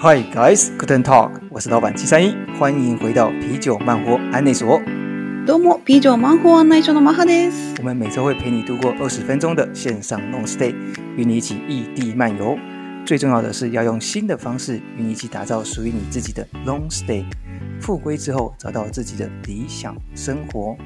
Hi guys, Guten Tag，我是老板七三一，欢迎回到啤酒慢活案内所。どうも、啤酒慢活案内所のマハです。我们每周会陪你度过二十分钟的线上 long stay，与你一起异地漫游。最重要的是要用新的方式与你一起打造属于你自己的 long stay。复归之后，找到自己的理想生活。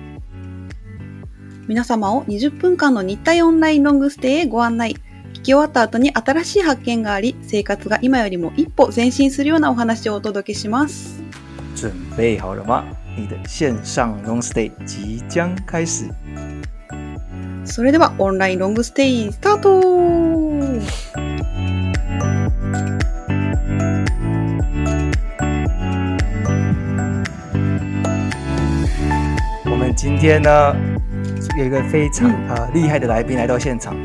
皆様を20分间の日体オンラインロングステイへご案内。 闻き终わった后に新しい発见があり、生活が今よりも一歩前进するようなお话をお届けします。准备好了吗？你的线上 long stay 即将开始。それではオンラインロングステイスタート今天呢，有一个非常呃厉害的来宾来到现场。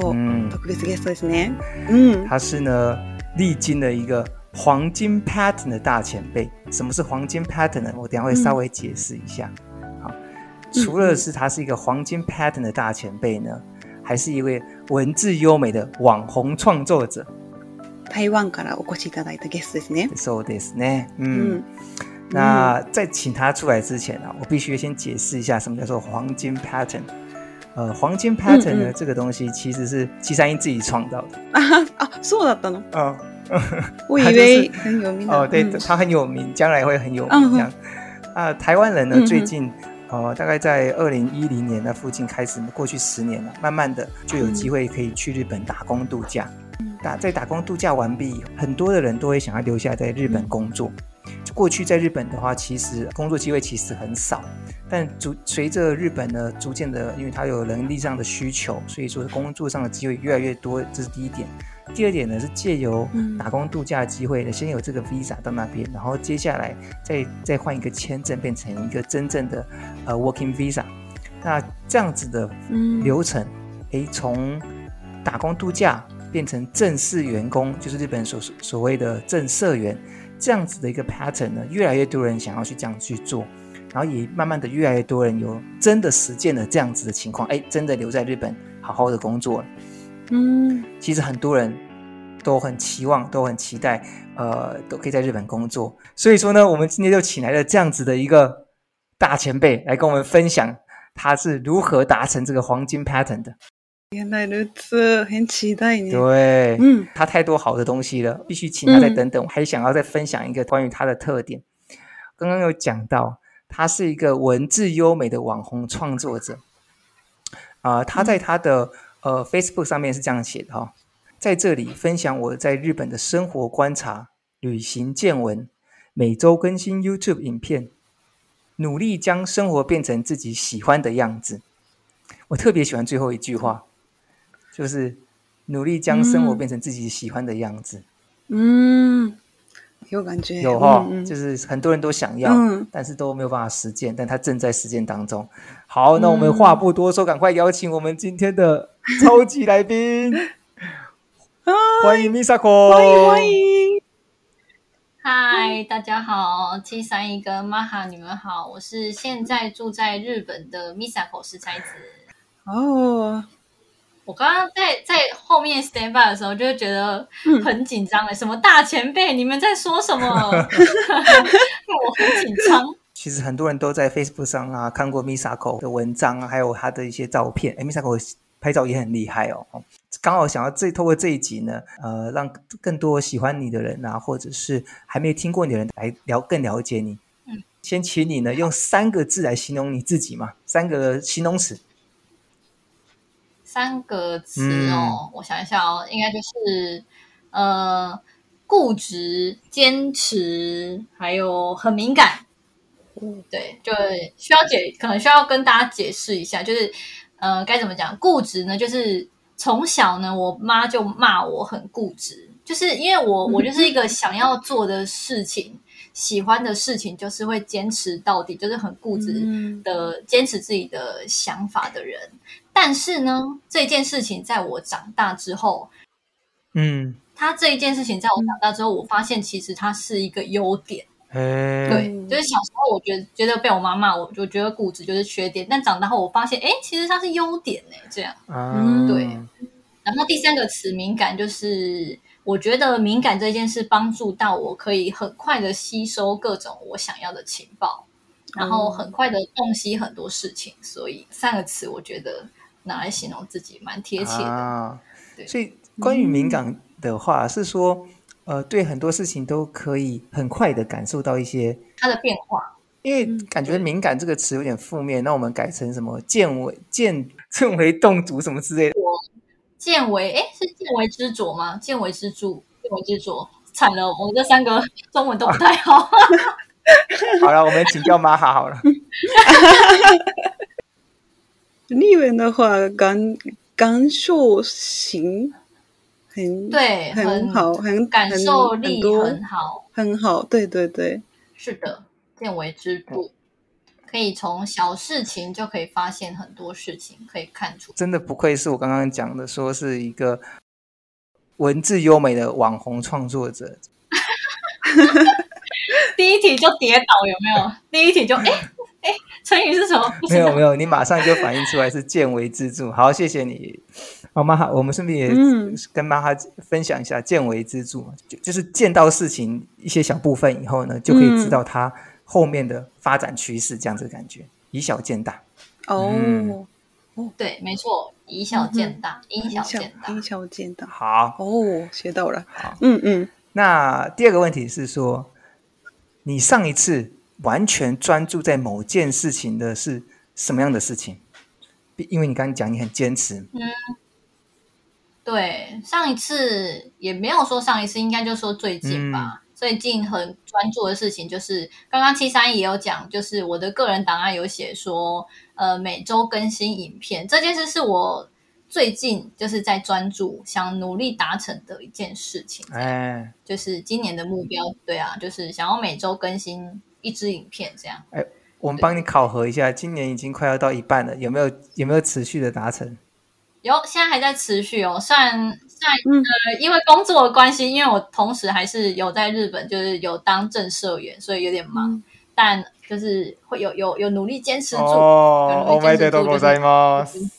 そう、嗯特别ゲストですね。うん。他是呢历经了一个黄金 pattern 的大前辈。什么是黄金 pattern 呢？我等一下会稍微解释一下。好，除了是他是一个黄金 pattern 的大前辈呢，还是一位文字优美的网红创作者。台湾からお越しいただいたゲストですね。そうですね。嗯。嗯那在请他出来之前啊，我必须先解释一下什么叫做黄金 pattern。 呃，黄金 pattern 呢，嗯嗯这个东西其实是七三一自己创造的。あ、あ、そうだったの。哦，我以他为就是很有名的。哦，对，嗯他很有名，将来会很有嗯名这样。啊，台湾人呢，嗯嗯最近呃，大概在二零一零年那附近开始，过去十年了，慢慢的就有机会可以去日本打工度假。打在打工度假完毕，很多的人都会想要留下在日本工作。 过去在日本的话，其实工作机会其实很少，但逐随着日本呢逐渐的，因为它有人力上的需求，所以说工作上的机会越来越多，这是第一点。第二点呢是借由打工度假的机会呢，先有这个 visa 到那边，然后接下来再再换一个签证，变成一个真正的呃 working visa。那这样子的流程，诶，从打工度假变成正式员工，就是日本所所谓的正社员。这样子的一个 pattern 呢，越来越多人想要去这样去做，然后也慢慢的越来越多人有真的实践了这样子的情况，哎，真的留在日本好好的工作了。嗯，其实很多人都很期望，都很期待，呃，都可以在日本工作。所以说呢，我们今天就请来了这样子的一个大前辈来跟我们分享，他是如何达成这个黄金 pattern 的。原来如此，很期待你。对，嗯，他太多好的东西了，必须请他再等等。我、嗯、还想要再分享一个关于他的特点。刚刚有讲到，他是一个文字优美的网红创作者。啊、呃，他在他的、嗯、呃 Facebook 上面是这样写的哈、哦，在这里分享我在日本的生活观察、旅行见闻，每周更新 YouTube 影片，努力将生活变成自己喜欢的样子。我特别喜欢最后一句话。就是努力将生活变成自己喜欢的样子。嗯，有感觉，有哈、哦就是很多人都想要、嗯，但是都没有办法实践，但他正在实践当中。好，那我们话不多说，赶、嗯、快邀请我们今天的超级来宾，欢迎 Misako，欢迎欢迎。嗨，大家好，七三一跟 Maha，你们好，我是现在住在日本的 Misako 石才子。哦。我刚刚在在后面 stand by 的时候，就会觉得很紧张哎，什么大前辈，你们在说什么？我很紧张。其实很多人都在 Facebook 上啊看过 Misako 的文章啊，还有他的一些照片。哎，Misako 拍照也很厉害哦。刚好想要这透过这一集呢，呃，让更多喜欢你的人啊，或者是还没有听过你的人来了更了解你。嗯，先请你呢用三个字来形容你自己嘛，三个形容词。三个词哦、嗯，我想一下哦，应该就是呃固执、坚持，还有很敏感。嗯，对，就需要解，可能需要跟大家解释一下，就是呃该怎么讲？固执呢，就是从小呢，我妈就骂我很固执，就是因为我我就是一个想要做的事情、嗯、喜欢的事情，就是会坚持到底，就是很固执的坚持自己的想法的人。但是呢，这件事情在我长大之后，嗯，他这一件事情在我长大之后，我发现其实它是一个优点。嗯、对，就是小时候我觉得觉得被我妈骂，我就觉得固执就是缺点，但长大后我发现，哎，其实它是优点呢。这样，嗯，对。然后第三个词敏感，就是我觉得敏感这件事帮助到我，可以很快的吸收各种我想要的情报，然后很快的洞悉很多事情。嗯、所以三个词，我觉得拿来形容自己蛮贴切的。啊、对，所以关于敏感的话，嗯、是说，呃，对很多事情都可以很快的感受到一些它的变化。因为感觉“敏感”这个词有点负面，那我们改成什么“见 微见见为动足”什么之类的。见为，哎，是见为知著吗？见为知著，见为知著，惨了，我们这三个中文都不太好。好了，我们请教玛哈好了。丽文的话，感感受型很对，很好，很感受力很好，很好。对对对，是的。见微知著，可以从小事情就可以发现很多事情，可以看出。真的不愧是我刚刚讲的，说是一个文字优美的网红创作者。第一题就跌倒，有没有？第一题就哎哎，成语是什么？没有没有，你马上就反应出来是见微知著。好，谢谢你。好，玛哈，我们顺便也跟妈哈分享一下见微知著，就就是见到事情一些小部分以后呢，就可以知道它。后面的发展趋势，这样子的感觉，以小见大。哦，嗯、对，没错，以小见大，以、嗯、小见大，以小见大。好，哦，学到了。好，嗯嗯。那第二个问题是说，你上一次完全专注在某件事情的是什么样的事情？因为你刚刚讲你很坚持。嗯，对，上一次也没有说上一次，应该就说最近吧。嗯最近很专注的事情就是，刚刚七三也有讲，就是我的个人档案有写说，呃，每周更新影片这件事是我最近就是在专注，想努力达成的一件事情。哎，就是今年的目标，对啊，就是想要每周更新一支影片这样。哎，我们帮你考核一下，今年已经快要到一半了，有没有有没有持续的达成？有，现在还在持续哦。算算呃，因为工作的关系，因为我同时还是有在日本，就是有当正社员，所以有点忙。嗯、但就是会有有有努力坚持住。哦，おめでとうございます。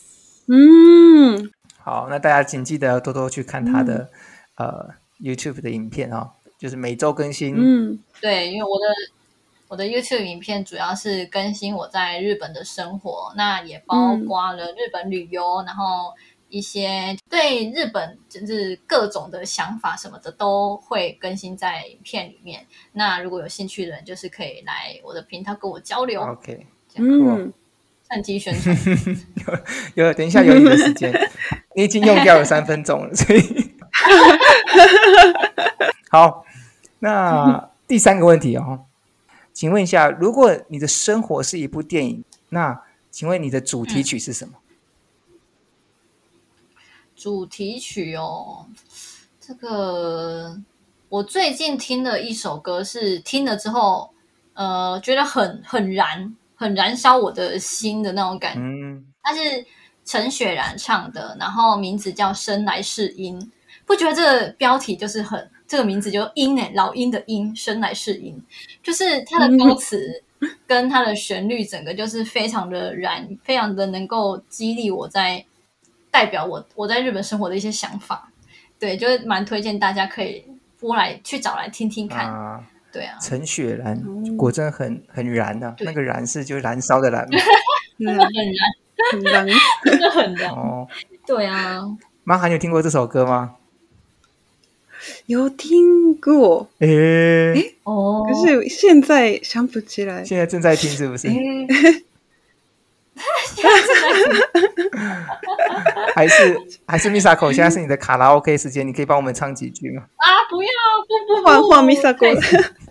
嗯，好，那大家请记得要多多去看他的、嗯、呃 YouTube 的影片哦，就是每周更新。嗯，对，因为我的。我的 YouTube 影片主要是更新我在日本的生活，那也包括了日本旅游，嗯、然后 一些对日本就是各种的想法什么的都会更新在影片里面。那如果有兴趣的人，就是可以来我的频道跟我交流。OK，嗯，趁机宣传。有有，等一下有你的时间，你已经用掉了三分钟了，所以 好。那第三个问题哦。请问一下，如果你的生活是一部电影，那请问你的主题曲是什么？主题曲哦，这个我最近听的一首歌是听了之后，呃，觉得很很燃，很燃烧我的心的那种感觉。嗯，它是陈雪然唱的，然后名字叫《生来是鹰》，不觉得这个标题就是很？这个名字就鹰诶，老鹰的鹰，生来是鹰，就是它的歌词跟它的旋律，整个就是非常的燃，非常的能够激励我在代表我我在日本生活的一些想法。对，就是蛮推荐大家可以播来去找来听听看。啊对啊，陈雪然果真很很燃的，啊，那个燃是就是燃烧的燃，真的很燃，很 燃，真的很燃哦。对啊，玛哈，你有听过这首歌吗？有听过，诶诶哦，可是现在想不起来。现在正在听是不是？还是 还是 Misako，现在是你的卡拉 OK 时间，你可以帮我们唱几句吗？啊，不要，不不换换 Misako，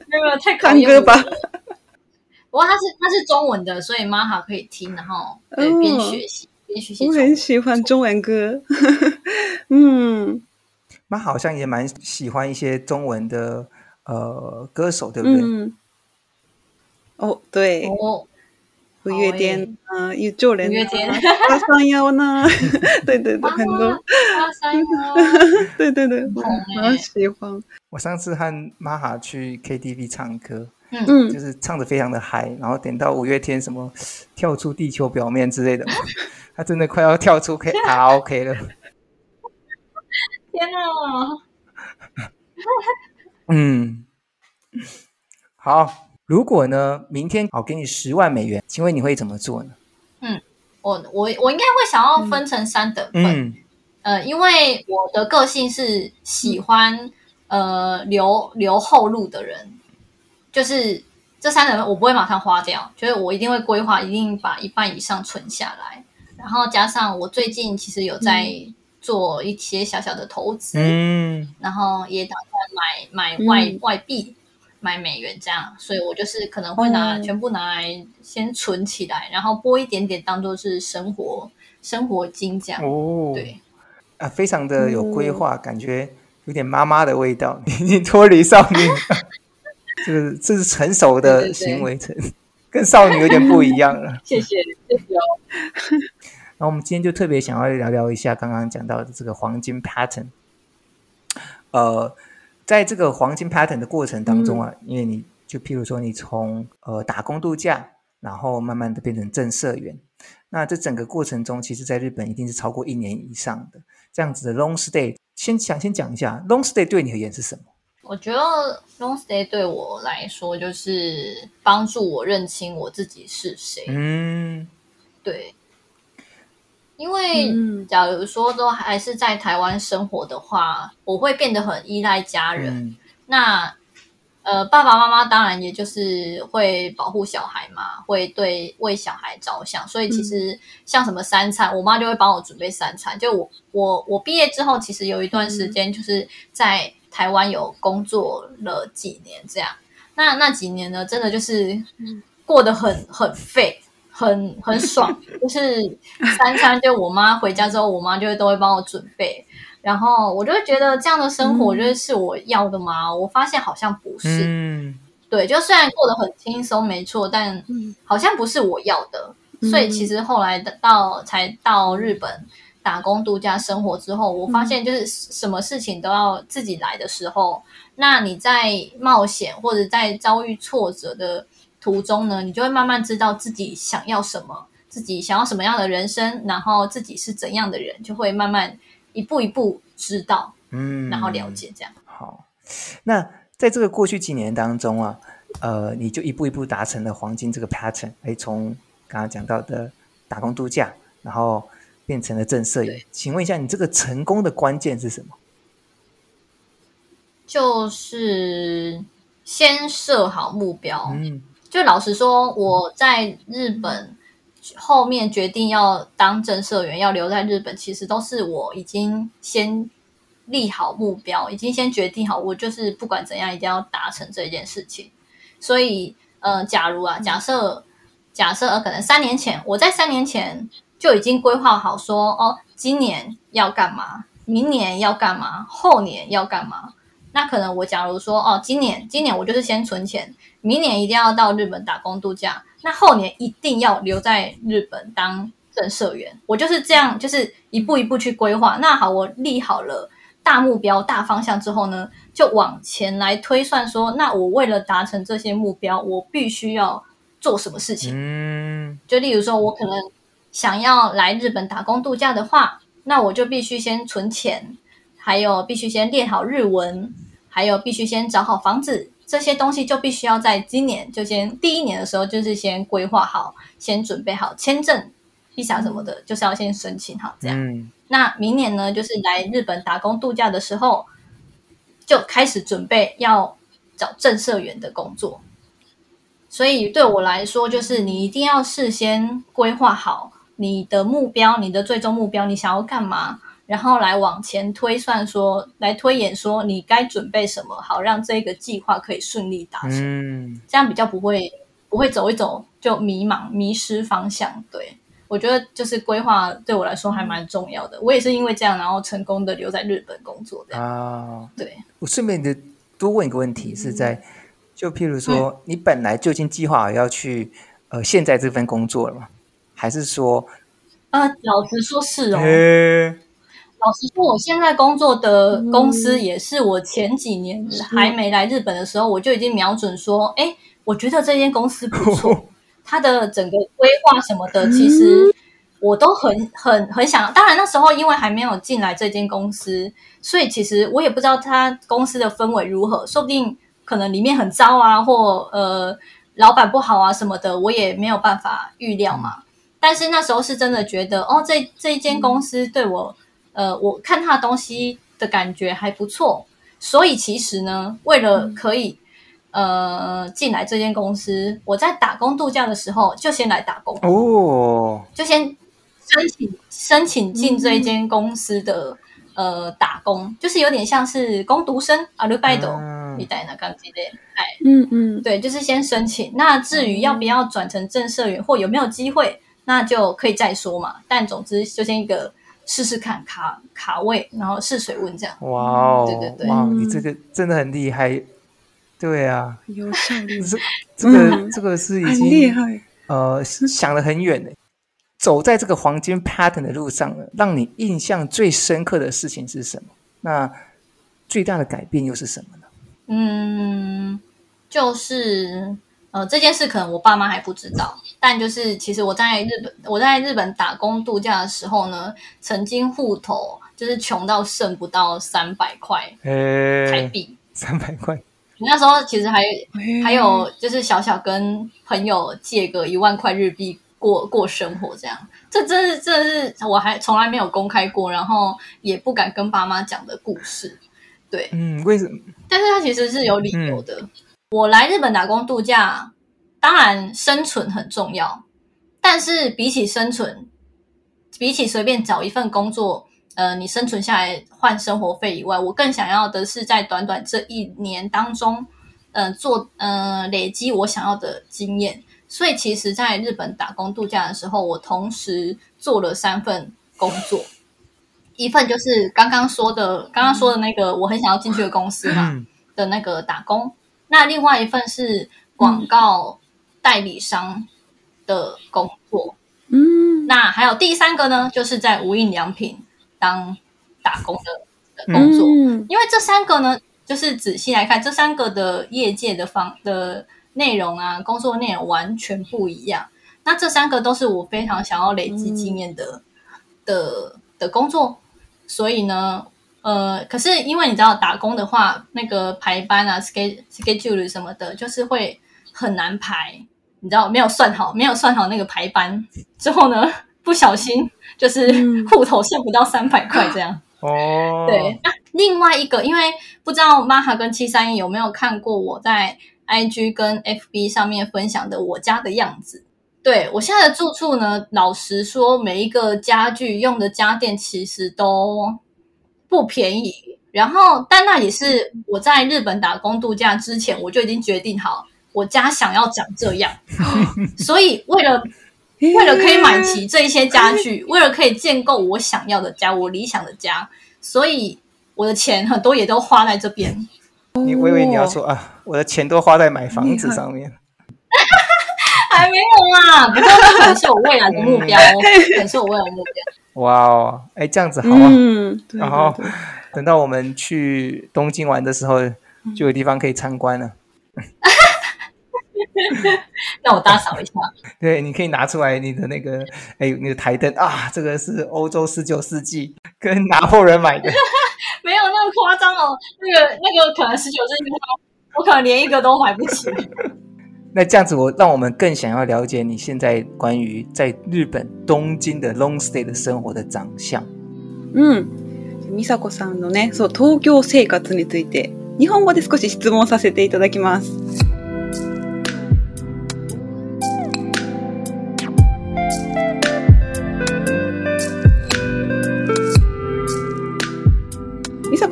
没有太唱歌吧。不过它是它是中文的，所以妈哈可以听，然后对边学习边学习。我很喜欢中文歌，嗯。妈好像也蛮喜欢一些中文的呃歌手，对不对？嗯、哦，对，哦、五月天啊，宇宙人，五月天，八三幺呢？对对对，很多八三幺，对对对，我好喜欢。我上次和玛哈去 KTV 唱歌，嗯，就是唱的非常的嗨，然后点到五月天什么跳出地球表面之类的，他真的快要跳出卡拉 OK 了。天哪！嗯，好。如果呢，明天我给你十万美元，请问你会怎么做呢？嗯，我我我应该会想要分成三等份。嗯，呃，因为我的个性是喜欢呃留留后路的人，就是这三等份我不会马上花掉，就是我一定会规划，一定把一半以上存下来，然后加上我最近其实有在做一些小小的投资，嗯，然后也打算买买外、嗯、外币。买美元这样，所以我就是可能会拿、嗯、全部拿来先存起来，然后拨一点点当做是生活生活金这样。哦，对，啊，非常的有规划，嗯、感觉有点妈妈的味道，已经脱离少女，这是这是成熟的行为，成跟少女有点不一样了。谢谢，谢谢哦。然后我们今天就特别想要聊聊一下刚刚讲到的这个黄金 pattern，呃。在这个黄金 pattern 的过程当中啊，嗯、因为你就譬如说你从呃打工度假，然后慢慢的变成正社员，那这整个过程中，其实在日本一定是超过一年以上的这样子的 long stay。先想先讲一下 long stay 对你而言是什么？我觉得 long stay 对我来说就是帮助我认清我自己是谁。嗯，对。因为，假如说都还是在台湾生活的话，我会变得很依赖家人。嗯、那，呃，爸爸妈妈当然也就是会保护小孩嘛，会对为小孩着想。所以其实像什么三餐，我妈就会帮我准备三餐。就我我我毕业之后，其实有一段时间就是在台湾有工作了几年，这样。那那几年呢，真的就是过得很很废。很很爽，就是三餐就我妈回家之后，我妈就会都会帮我准备，然后我就会觉得这样的生活就是我要的吗？嗯、我发现好像不是，嗯、对，就虽然过得很轻松没错，但好像不是我要的，嗯、所以其实后来到才到日本打工度假生活之后，我发现就是什么事情都要自己来的时候，那你在冒险或者在遭遇挫折的。途中呢，你就会慢慢知道自己想要什么，自己想要什么样的人生，然后自己是怎样的人，就会慢慢一步一步知道，嗯，然后了解这样。好，那在这个过去几年当中啊，呃，你就一步一步达成了黄金这个 pattern，哎，从刚刚讲到的打工度假，然后变成了正社员。对请问一下，你这个成功的关键是什么？就是先设好目标。嗯。就老实说，我在日本后面决定要当正社员，要留在日本，其实都是我已经先立好目标，已经先决定好，我就是不管怎样一定要达成这件事情。所以，呃，假如啊，假设假设呃，可能三年前我在三年前就已经规划好说，哦，今年要干嘛，明年要干嘛，后年要干嘛。那可能我假如说，哦，今年今年我就是先存钱。明年一定要到日本打工度假，那后年一定要留在日本当正社员。我就是这样，就是一步一步去规划。那好，我立好了大目标、大方向之后呢，就往前来推算说，那我为了达成这些目标，我必须要做什么事情？嗯，就例如说，我可能想要来日本打工度假的话，那我就必须先存钱，还有必须先练好日文，还有必须先找好房子。这些东西就必须要在今年就先第一年的时候，就是先规划好，先准备好签证、visa 什么的，就是要先申请好这样。嗯、那明年呢，就是来日本打工度假的时候，就开始准备要找正社员的工作。所以对我来说，就是你一定要事先规划好你的目标，你的最终目标，你想要干嘛。然后来往前推算说，来推演说，你该准备什么，好让这个计划可以顺利达成。嗯，这样比较不会不会走一走就迷茫、迷失方向。对，我觉得就是规划对我来说还蛮重要的。我也是因为这样，然后成功的留在日本工作的。啊，对。我顺便的多问一个问题，是在就譬如说，嗯、你本来就已经计划好要去呃现在这份工作了吗？还是说？呃，老实说是哦。老实说，我现在工作的公司也是我前几年还没来日本的时候，我就已经瞄准说，哎，我觉得这间公司不错，它的整个规划什么的，其实我都很很很想。当然那时候因为还没有进来这间公司，所以其实我也不知道它公司的氛围如何，说不定可能里面很糟啊，或呃老板不好啊什么的，我也没有办法预料嘛。但是那时候是真的觉得，哦，这这一间公司对我，呃，我看他的东西的感觉还不错，所以其实呢，为了可以。呃，进来这间公司，我在打工度假的时候就先来打工哦，就先申请申请进这一间公司的、嗯、呃打工，就是有点像是工读生アルバイトみたいな感じで，哎，嗯嗯，对，就是先申请。那至于要不要转成正社员或有没有机会，那就可以再说嘛。但总之就先一个 试试看卡卡位，然后试水温这样。哇哦，对对对，哇，你这个真的很厉害。对啊，有效率。这这个、嗯、这个是已经厉害，呃，想得很远的。走在这个黄金 pattern 的路上，让你印象最深刻的事情是什么？那最大的改变又是什么呢？嗯，就是呃，这件事可能我爸妈还不知道，但就是其实我在日本，我在日本打工度假的时候呢，曾经户头就是穷到剩不到三百块台币，三百块。那时候其实还还有就是小小跟朋友借个一万块日币过过生活这样，这真是这是我还从来没有公开过，然后也不敢跟爸妈讲的故事。对，嗯，为什么？但是他其实是有理由的。嗯、我来日本打工度假，当然生存很重要，但是比起生存，比起随便找一份工作。呃，你生存下来换生活费以外，我更想要的是在短短这一年当中，呃，做呃累积我想要的经验。所以，其实在日本打工度假的时候，我同时做了三份工作，一份就是刚刚说的，刚刚说的那个我很想要进去的公司嘛的那个打工。那另外一份是广告代理商的工作。嗯，那还有第三个呢，就是在无印良品。当打工的的工作，嗯，因为这三个呢，就是仔细来看，这三个的业界的方的内容啊，工作内容完全不一样。那这三个都是我非常想要累积经验的、嗯、的的工作，所以呢，呃，可是因为你知道打工的话，那个排班啊，schedule schedule 什么的，就是会很难排，你知道没有算好，没有算好那个排班之后呢，不小心。就是户头剩不到三百块这样哦。对，那另外一个，因为不知道 Maja 跟七三一有没有看过我在 IG 跟 FB 上面分享的我家的样子。对，我现在的住处呢，老实说，每一个家具用的家电其实都不便宜。然后，但那也是我在日本打工度假之前，我就已经决定好，我家想要长这样。所以为了。为了可以买齐这一些家具，为了可以建构我想要的家，我理想的家，所以我的钱很多也都花在这边。你微微你要说啊，我的钱都花在买房子上面，还没有啦。不过那 可能是我未来的目标，可能是我未来的目标。哇哦，哎，这样子好啊。嗯，然后等到我们去东京玩的时候，就有地方可以参观了。那我打扫一下。对，你可以拿出来你的那个，哎，你的台灯啊，这个是欧洲十九世纪跟拿破仑买的。没有那么夸张哦，那个那个可能十九世纪，我可能连一个都买不起。那这样子，我让我们更想要了解你现在关于在日本东京的 long stay 的生活的长相。嗯，美佐子さんのね、そう東京生活について日本語で少し質問させていただきます。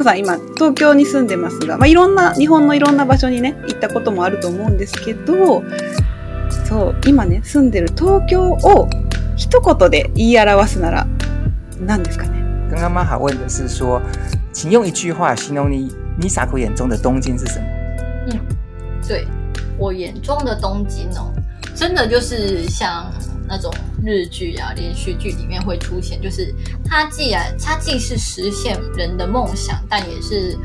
さん今东京に住んでますが、まあ、いろんな日本のいろんな场所にね行ったこともあると思うんですけどそう今ね住んでる东京を一言で言い表すなら何ですかね？刚刚 Maja 问的是说请用一句话形容你 Misako 眼中的东京是什么？嗯，对我眼中的东京哦，真的就是像。那种日剧啊、连续剧里面会出现，就是它既然它既是实现人的梦想，但也是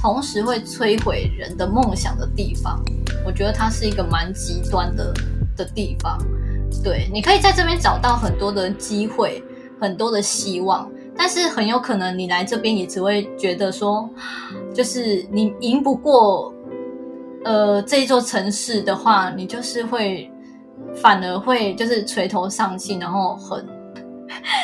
同时会摧毁人的梦想的地方。我觉得它是一个蛮极端的的地方。对，你可以在这边找到很多的机会，很多的希望，但是很有可能你来这边也只会觉得说，就是你赢不过，呃，这座城市的话，你就是会反而会就是垂头丧气，然后很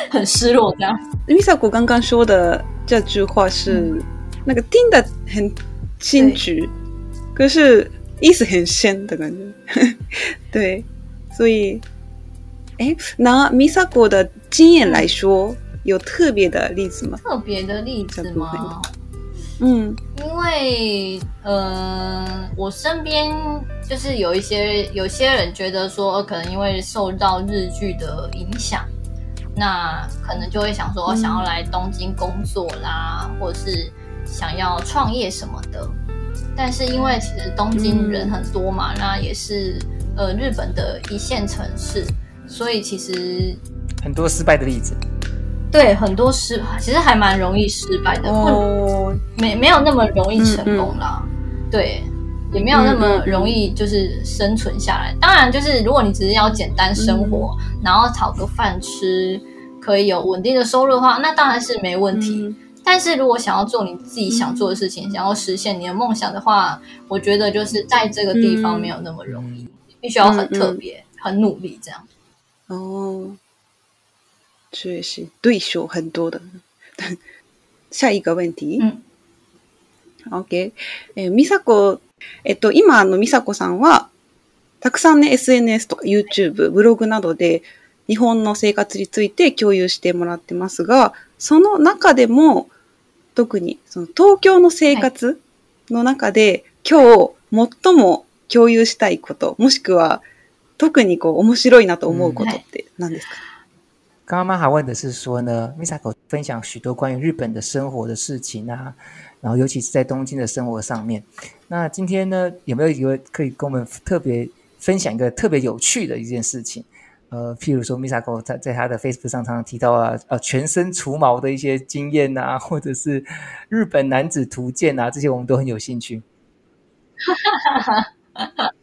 很失落这样。米萨子刚刚说的这句话是，嗯、那个听的很清楚，可是意思很深的感觉。对，所以。哎，拿米萨子的经验来说，有特别的例子吗？特别的例子吗？嗯，因为呃，我身边就是有一些有些人觉得说，可能因为受到日剧的影响，那可能就会想说，想要来东京工作啦，嗯、或者是想要创业什么的。但是因为其实东京人很多嘛，嗯、那也是呃日本的一线城市。所以其实很多失败的例子，对，很多失其实还蛮容易失败的，哦，没没有那么容易成功啦，嗯嗯。对，也没有那么容易就是生存下来。当然，就是如果你只是要简单生活，嗯、然后讨个饭吃，可以有稳定的收入的话，那当然是没问题。嗯、但是如果想要做你自己想做的事情，嗯、想要实现你的梦想的话，我觉得就是在这个地方没有那么容易，嗯、必须要很特别、很努力这样。哦，确实对手很多的。下一个问题。嗯。OK。えー、美佐子、えっと、今、あの、美佐子さんは、たくさんね、SNS とか YouTube、ブログなどで、日本の生活について共有してもらってますが、その中でも、特に、その东京の生活の中で、はい、今日最も共有したいこと、もしくは、特にこう面白いなと思うことって何ですか？刚刚妈还问的是说呢，Misako 分享许多关于日本的生活的事情啊，然后尤其是在东京的生活上面。那今天呢，有没有一个可以跟我们特别分享一个特别有趣的一件事情？呃，譬如说 Misako 在在他的 Facebook 上常常提到啊，呃，全身除毛的一些经验啊，或者是日本男子图鉴啊，这些我们都很有兴趣。哈哈哈哈哈。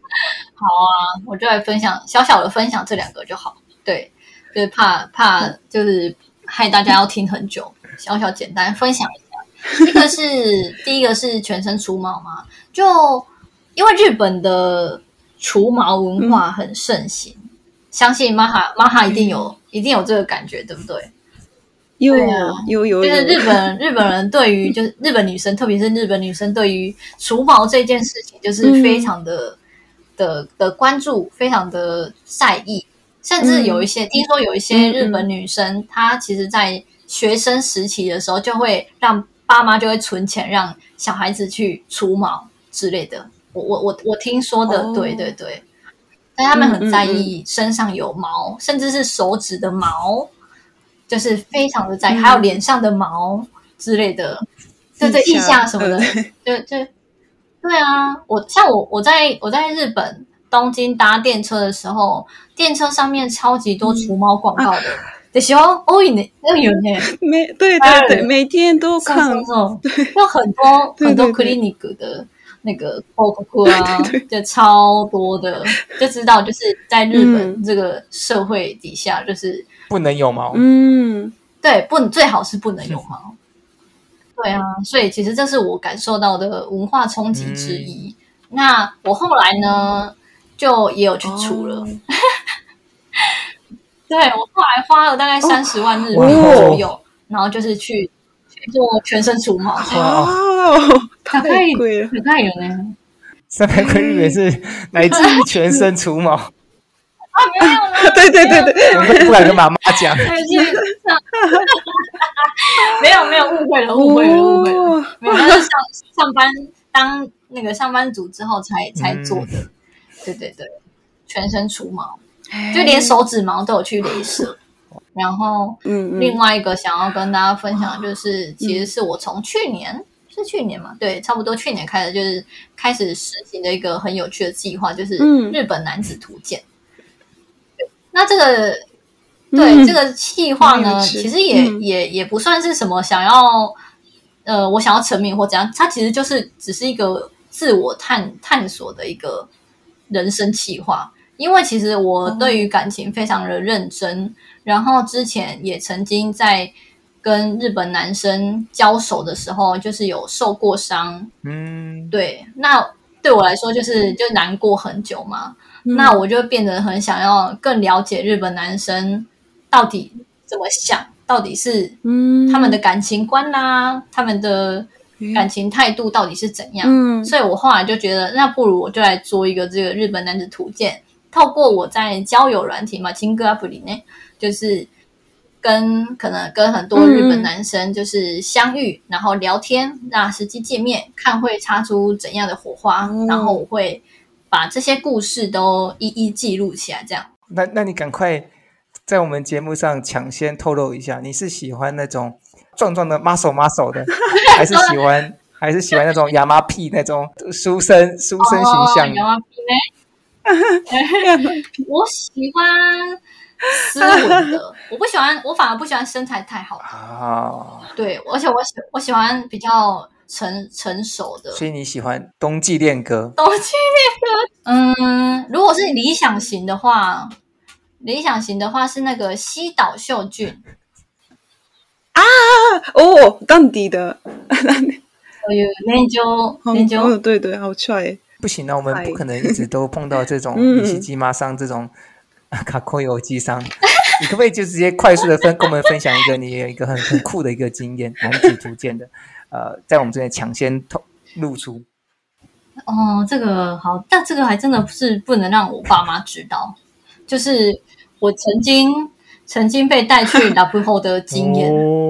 好啊，我就来分享小小的分享这两个就好。对，就是怕怕就是害大家要听很久，小小简单分享一下。一个是 第一个是全身除毛嘛，就因为日本的除毛文化很盛行，嗯、相信玛哈玛哈一定有、嗯、一定有这个感觉，对不对？有啊，有有，就是日本 日本人对于就是日本女生，特别是日本女生对于除毛这件事情，就是非常的。嗯的的关注非常的在意，甚至有一些、嗯、听说有一些日本女生，嗯、她其实在学生时期的时候，就会让爸妈就会存钱让小孩子去除毛之类的。我我我我听说的，哦、对对对，但他们很在意身上有毛，甚至是手指的毛，就是非常的在意，嗯、还有脸上的毛之类的，对对，腋下什么的，就就。对啊，我像我我在我在日本东京搭电车的时候，电车上面超级多除毛广告的，的时候哦，有呢，有呢，每对对对，每天都看，对，有很多很多 clinic 的那个广告啊，就超多的，就知道就是在日本这个社会底下，就是不能有毛，嗯，对，不最好是不能有毛。对啊，所以其实这是我感受到的文化冲击之一。嗯、那我后来呢，就也有去除了。哦、对，我后来花了大概三十万日币左右，哦、然后就是去去做全身除毛。哦，太贵了，太贵了呢！三百块日元是 来自于全身除毛。啊，没有啦，对对对对，我不敢跟妈妈讲。没有没有误会了，误会了，误会了。没有，那是上上班当那个上班族之后才才做的。对对对，全身除毛，就连手指毛都有去镭射。然后，嗯，另外一个想要跟大家分享的就是，其实是我从去年是去年嘛，对，差不多去年开始就是开始实行的一个很有趣的计划，就是日本男子图鉴。那这个，对、嗯、这个计划呢，其实也、嗯、也也不算是什么想要，呃，我想要成名或怎样，它其实就是只是一个自我探探索的一个人生计划。因为其实我对于感情非常的认真，哦、然后之前也曾经在跟日本男生交手的时候，就是有受过伤。嗯，对，那对我来说就是就难过很久嘛。嗯、那我就变得很想要更了解日本男生到底怎么想，到底是嗯他们的感情观啦、啊，他们的感情态度到底是怎样。嗯，所以我后来就觉得，那不如我就来做一个这个日本男子图鉴。透过我在交友软体嘛，情歌 App 里面，就是跟可能跟很多日本男生就是相遇，嗯、然后聊天，那实际见面看会擦出怎样的火花，嗯、然后我会把这些故事都一一记录起来。这样，那那你赶快在我们节目上抢先透露一下，你是喜欢那种壮壮的 muscle muscle 的，还是 喜欢还是喜欢那种亚麻屁那种书生书生形象？亚麻屁呢？我喜欢斯文的，我不喜欢，我反而不喜欢身材太好的。啊，对，而且我喜我喜欢比较成成熟的。所以你喜欢冬季恋歌？冬季恋歌，嗯，如果是理想型的话，理想型的话是那个西岛秀俊啊，哦，当地的，有年久年久，对对，好帅。不行啊，我们不可能一直都碰到这种米西基马上这种 卡扣油机商。你可不可以就直接快速的分跟我们分享一个你有一个很很酷的一个经验，男子图鉴的，呃，在我们这边抢先透露出。哦，这个好，但这个还真的是不能让我爸妈知道。就是我曾经曾经被带去拉布后的经验，哦、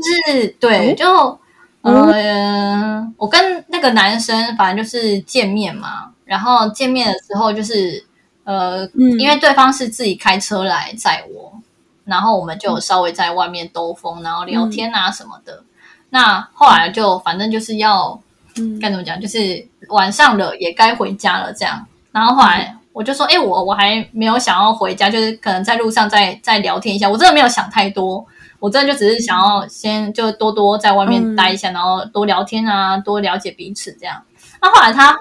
就是对，就。呃，我跟那个男生反正就是见面嘛，然后见面的时候就是呃，嗯、因为对方是自己开车来载我，然后我们就稍微在外面兜风，然后聊天啊什么的。嗯、那后来就反正就是要、嗯、该怎么讲，就是晚上了也该回家了这样。然后后来我就说，哎，我我还没有想要回家，就是可能在路上再再聊天一下。我真的没有想太多。我真的就只是想要先就多多在外面待一下，嗯、然后多聊天啊，多了解彼此这样。那后来他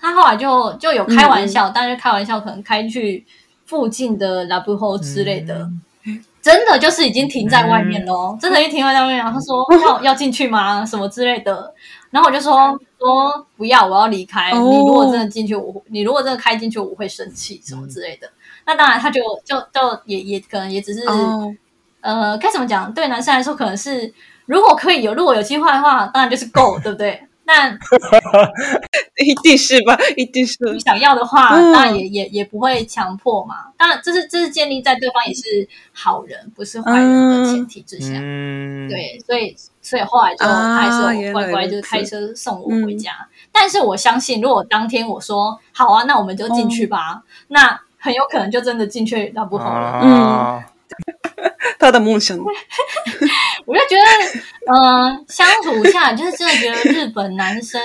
他后来就就有开玩笑，但是、嗯、开玩笑可能开去附近的拉布后之类的，嗯、真的就是已经停在外面咯，嗯、真的已经停在外面。然后他说要 要进去吗？什么之类的。然后我就说说不要，我要离开。哦、你如果真的进去，我你如果真的开进去，我会生气什么之类的。嗯、那当然，他就就就也也可能也只是。哦呃，该怎么讲？对男生来说，可能是如果可以有，如果有机会的话，当然就是够，对不对？那 一定是吧，一定是。你想要的话，当然也也也不会强迫嘛。当然，这是这是建立在对方也是好人，不是坏人的前提之下。嗯，对，所以所以后来就还是乖乖就是开车送我回家。但是我相信，如果当天我说好啊，那我们就进去吧，那很有可能就真的进去那不好了。嗯。他的梦想，我就觉得，嗯、呃，相处下 就是真的觉得日本男生，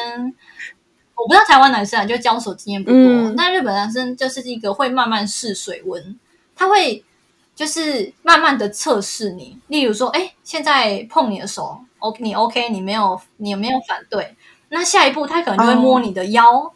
我不知道台湾男生啊，就交手经验不多，嗯、但日本男生就是一个会慢慢试水温，他会就是慢慢的测试你，例如说，哎，现在碰你的手，OK，你 OK，你没有，你有没有反对？那下一步他可能就会摸你的腰，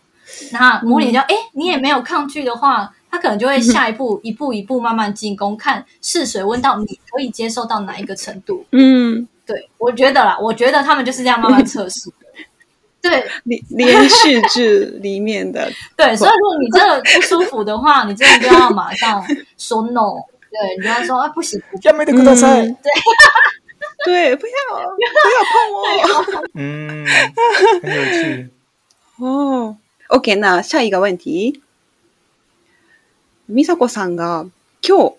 那、哦、摸你的腰，哎、嗯，你也没有抗拒的话。他可能就会下一步，一步一步慢慢进攻，看试水温到你可以接受到哪一个程度。嗯，对，我觉得啦，我觉得他们就是这样慢慢测试。对，连连续剧里面的。对，所以如果你真的不舒服的话，你真的就要马上说 no。对，你就要说啊，不行，要没得跟他赛。对，对，不要，不要碰我。嗯，很有趣。哦，OK，那下一个问题。美佐子さんが今日、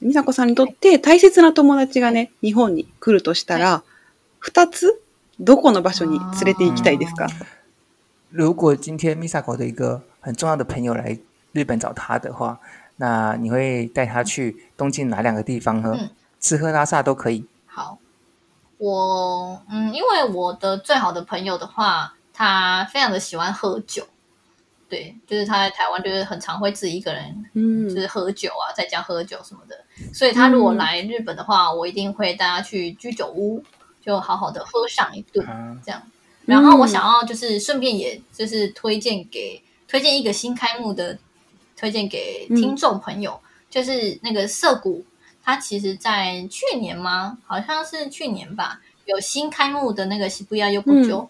美佐子さんにとって大切な友达がね、日本に来るとしたら、二つどこの场所に连れて行きたいですか？如果今天美佐子的一个很重要的朋友来日本找他的话，那你会带他去东京哪两个地方呢？嗯、吃喝拉撒都可以。好，我嗯，因为我的最好的朋友的话，他非常的喜欢喝酒。对，就是他在台湾，就是很常会自己一个人，嗯，就是喝酒啊，在家喝酒什么的。所以他如果来日本的话，嗯、我一定会带他去居酒屋，就好好的喝上一顿，这样。然后我想要就是顺便，也就是推荐给推荐一个新开幕的，推荐给听众朋友，嗯、就是那个涩谷，它其实在去年吗？好像是去年吧，有新开幕的那个涩谷横丁，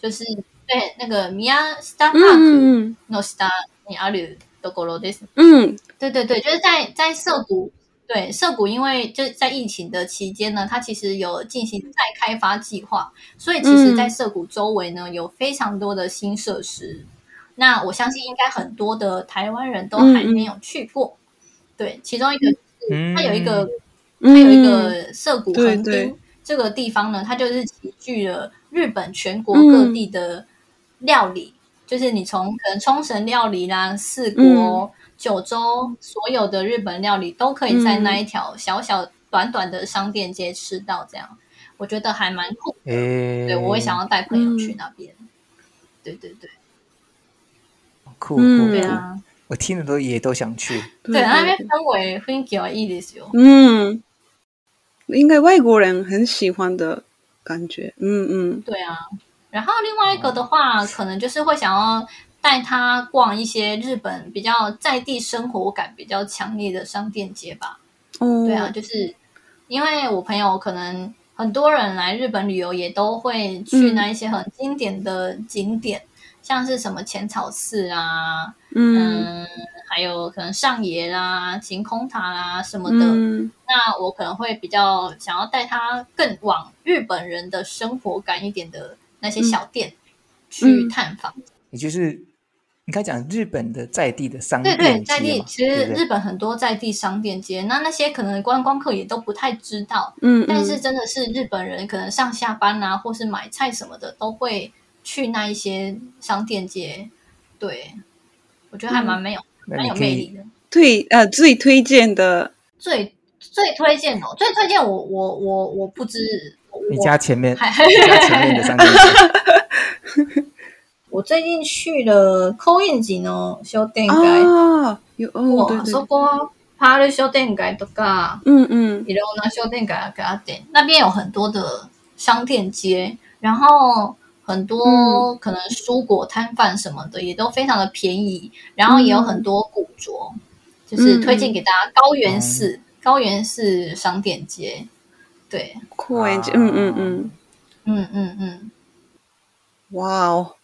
就是对那个宫下パークの下にあるところです。嗯，对对对，就是在在涩谷。对，涩谷因为就在疫情的期间呢，它其实有进行再开发计划，所以其实，在涩谷周围呢，有非常多的新设施。那我相信，应该很多的台湾人都还没有去过。对，其中一个是它有一个，它有一个涩谷横丁这个地方呢，它就是集聚了日本全国各地的 料理，就是你从可能冲绳料理啦、四国。九州所有的日本料理都可以在那一条小小短短的商店街吃到，这样、嗯、我觉得还蛮酷的。欸、对，我会想要带朋友去那边。嗯、对对对，酷酷、嗯、对啊！我听了都也都想去。对，对那边氛围雰围还いいですよ。嗯，应该外国人很喜欢的感觉。嗯嗯，对啊。 然后另外一个的话，可能就是会想要。带他逛一些日本比较在地生活感比较强烈的商店街吧。嗯，对啊，就是因为我朋友可能很多人来日本旅游也都会去那一些很经典的景点，嗯、像是什么浅草寺啊，嗯，嗯，还有可能上野啦、晴空塔啦什么的。嗯、那我可能会比较想要带他更往日本人的生活感一点的那些小店去探访，也就是。你刚讲日本的在地的商店街，对对，在地其实日本很多在地商店街，对对，那那些可能观光客也都不太知道，嗯，嗯，但是真的是日本人可能上下班啊，或是买菜什么的，都会去那一些商店街。对，我觉得还蛮没有，蛮、嗯、有魅力的。推呃最推荐的最最推荐哦，最推荐我我我我不知你家前面，你家前面的商店街。我最近去了高円寺の商店街啊，有哦，对对对，そこパール商店街とか，嗯嗯，いろんな商店街があって，那边有很多的商店街，然后很多可能蔬果摊贩什么的也都非常的便宜，然后也有很多古着，就是推荐给大家高圆寺，高圆寺商店街， 对，高圆寺，嗯嗯嗯，嗯嗯嗯，哇哦。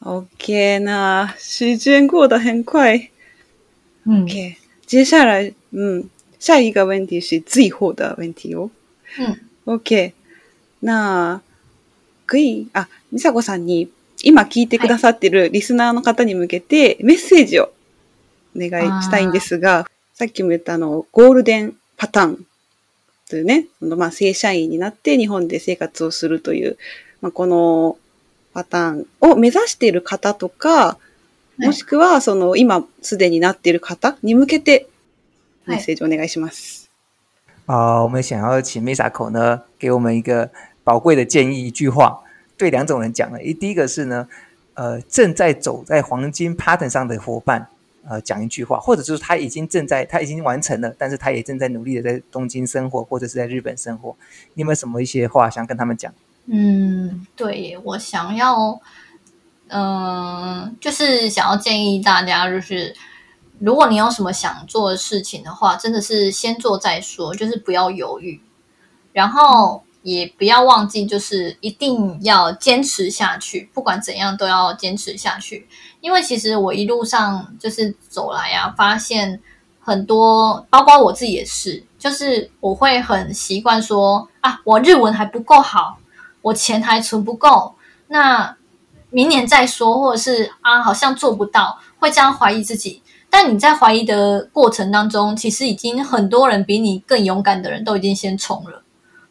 OK，那时间过得很快。OK，接下来，嗯，下一个问题是最后的问题哦。嗯，OK，那可以あ、美佐子さんに今闻いてくださってるリスナーの方に向けてメッセージをお愿いしたいんですが、さっきも言ったあのゴールデンパターンというね、まあ正社员になって日本で生活をするという、まあ、このパターンを目指している方とか、もしくは、その、今すでになっている方に向けて、メッセージお愿いします。啊，我们想要请 Misako 呢，给我们一个宝贵的建议，一句话，对两种人讲的。一第一个是呢，呃，正在走在黄金 pattern 上的伙伴，呃，讲一句话，或者就是他已经正在，他已经完成了，但是他也正在努力的在东京生活，或者是在日本生活。你有没有什么一些话想跟他们讲？嗯，对，我想要，嗯、就是想要建议大家，就是如果你有什么想做的事情的话，真的是先做再说，就是不要犹豫，然后也不要忘记，就是一定要坚持下去，不管怎样都要坚持下去。因为其实我一路上就是走来啊，发现很多，包括我自己也是，就是我会很习惯说啊，我日文还不够好。我钱还存不够，那明年再说，或者是啊，好像做不到，会这样怀疑自己。但你在怀疑的过程当中，其实已经很多人比你更勇敢的人都已经先冲了。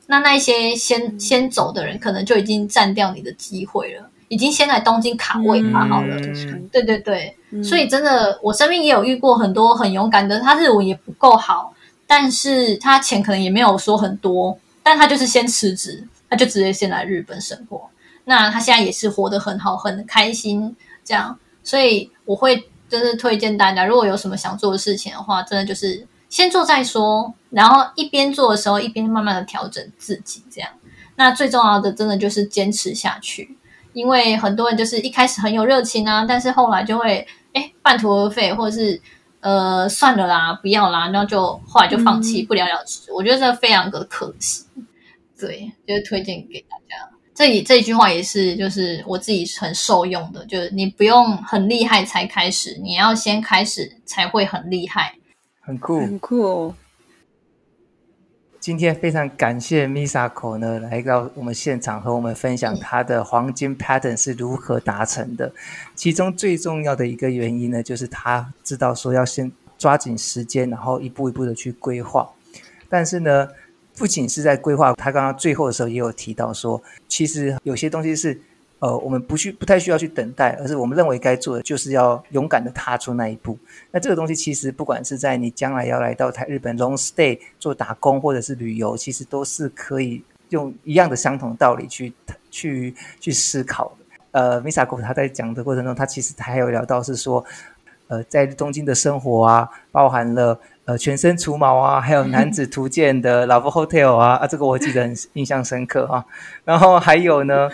那那一些先先走的人，可能就已经占掉你的机会了，已经先来东京卡位卡好了。嗯、对对对，嗯、所以真的，我身边也有遇过很多很勇敢的，他日文也不够好，但是他钱可能也没有说很多，但他就是先辞职。他就直接先来日本生活，那他现在也是活得很好，很开心，这样，所以我会就是推荐大家，如果有什么想做的事情的话，真的就是先做再说，然后一边做的时候，一边慢慢的调整自己，这样。那最重要的，真的就是坚持下去，因为很多人就是一开始很有热情啊，但是后来就会哎半途而废，或者是呃算了啦，不要啦，然后就后来就放弃，不了了之。嗯、我觉得这非常的可惜。对，就是推荐给大家。这里这一句话也是，就是我自己很受用的，就是你不用很厉害才开始，你要先开始才会很厉害。很酷，很酷哦。今天非常感谢 Misako 呢来到我们现场和我们分享他的黄金 pattern 是如何达成的。其中最重要的一个原因呢，就是他知道说要先抓紧时间，然后一步一步的去规划。但是呢，不仅是在规划，他刚刚最后的时候也有提到说，其实有些东西是。呃，我们不去，不太需要去等待，而是我们认为该做的，就是要勇敢的踏出那一步。那这个东西其实不管是在你将来要来到台日本 long stay 做打工或者是旅游，其实都是可以用一样的相同道理去去去思考的。呃，Misako 他在讲的过程中，他其实还有聊到是说，呃，在东京的生活啊，包含了呃全身除毛啊，还有 男子图鉴的 Love Hotel 啊，啊，这个我记得很 印象深刻啊。然后还有呢。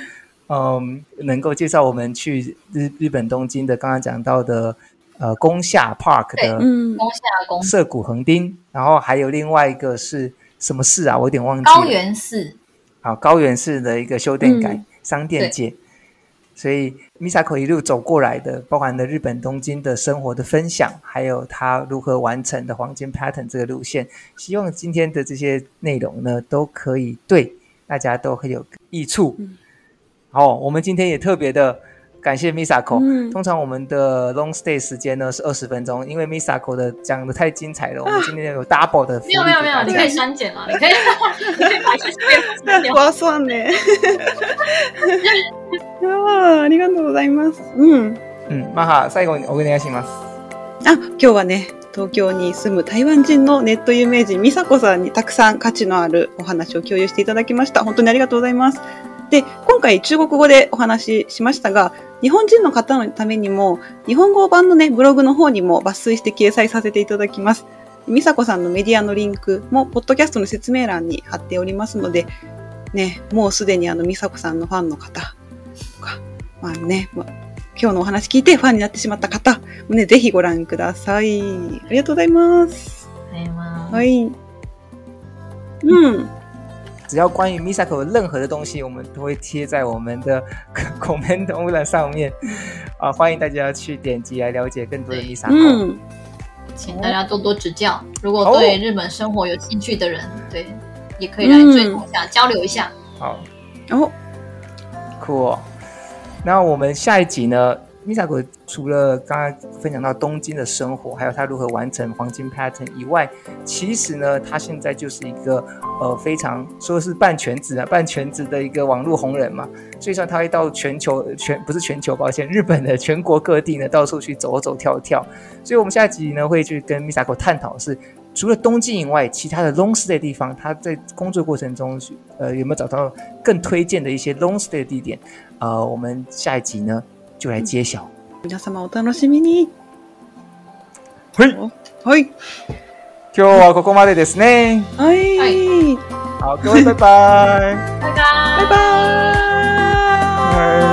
嗯，能够介绍我们去日日本东京的，刚刚讲到的呃宫下 Park 的，嗯，宫下宫涩谷横丁，然后还有另外一个是什么寺啊？我有点忘记了。高原寺。好，高原寺的一个修电改、嗯、商店街。所以 Misako 一路走过来的，包含了日本东京的生活的分享，还有他如何完成的黄金 Pattern 这个路线。希望今天的这些内容呢，都可以对大家都很有益处。嗯好，我们今天也特别的感谢 Misako。嗯，通常我们的 long stay 时间呢是二十分钟，因为 Misako 的讲的太精彩了，啊、我们今天有 double 的。没有没有没有，你可以删减了，你可以，你可以把一些。划算呢。啊，ありがとうございます。嗯嗯，マハ最后にお愿いします。あ、今日はね、东京に住む台湾人のネット有名人 Misako さんにたくさん価値のあるお话を共有していただきました。本当にありがとうございます。で、今回中国语でお话ししましたが、日本人の方のためにも、日本语版のね、ブログの方にも抜粋して掲载させていただきます。美佐子さんのメディアのリンクも、ポッドキャストの说明栏に贴っておりますので、ね、もうすでにあの、美佐子さんのファンの方とか、まあね、まあ、今日のお话闻いてファンになってしまった方もね、ぜひご覧ください。ありがとうございます。はい。うん。只要关于 Misako 任何的东西，我们都会贴在我们的 comment 栏上面啊，欢迎大家去点击来了解更多的 Misako。嗯，请大家多多指教。如果对日本生活有兴趣的人，哦、对，也可以来追踪一下，嗯、交流一下。好，哦，酷哦。那我们下一集呢？Misako 除了刚刚分享到东京的生活，还有他如何完成黄金 pattern 以外，其实呢，他现在就是一个呃非常说是半全职啊，半全职的一个网络红人嘛。所以说他会到全球全不是全球，抱歉，日本的全国各地呢到处去走走跳跳。所以我们下一集呢会去跟 Misa 探讨是除了东京以外，其他的 long stay 地方，他在工作过程中呃有没有找到更推荐的一些 long stay 的地点？呃，我们下一集呢？就来揭晓。皆様お楽しみに。はい。はい。今日はここまでですね。はい。はい。OK、バイバイ。バイバイ。バイバイ。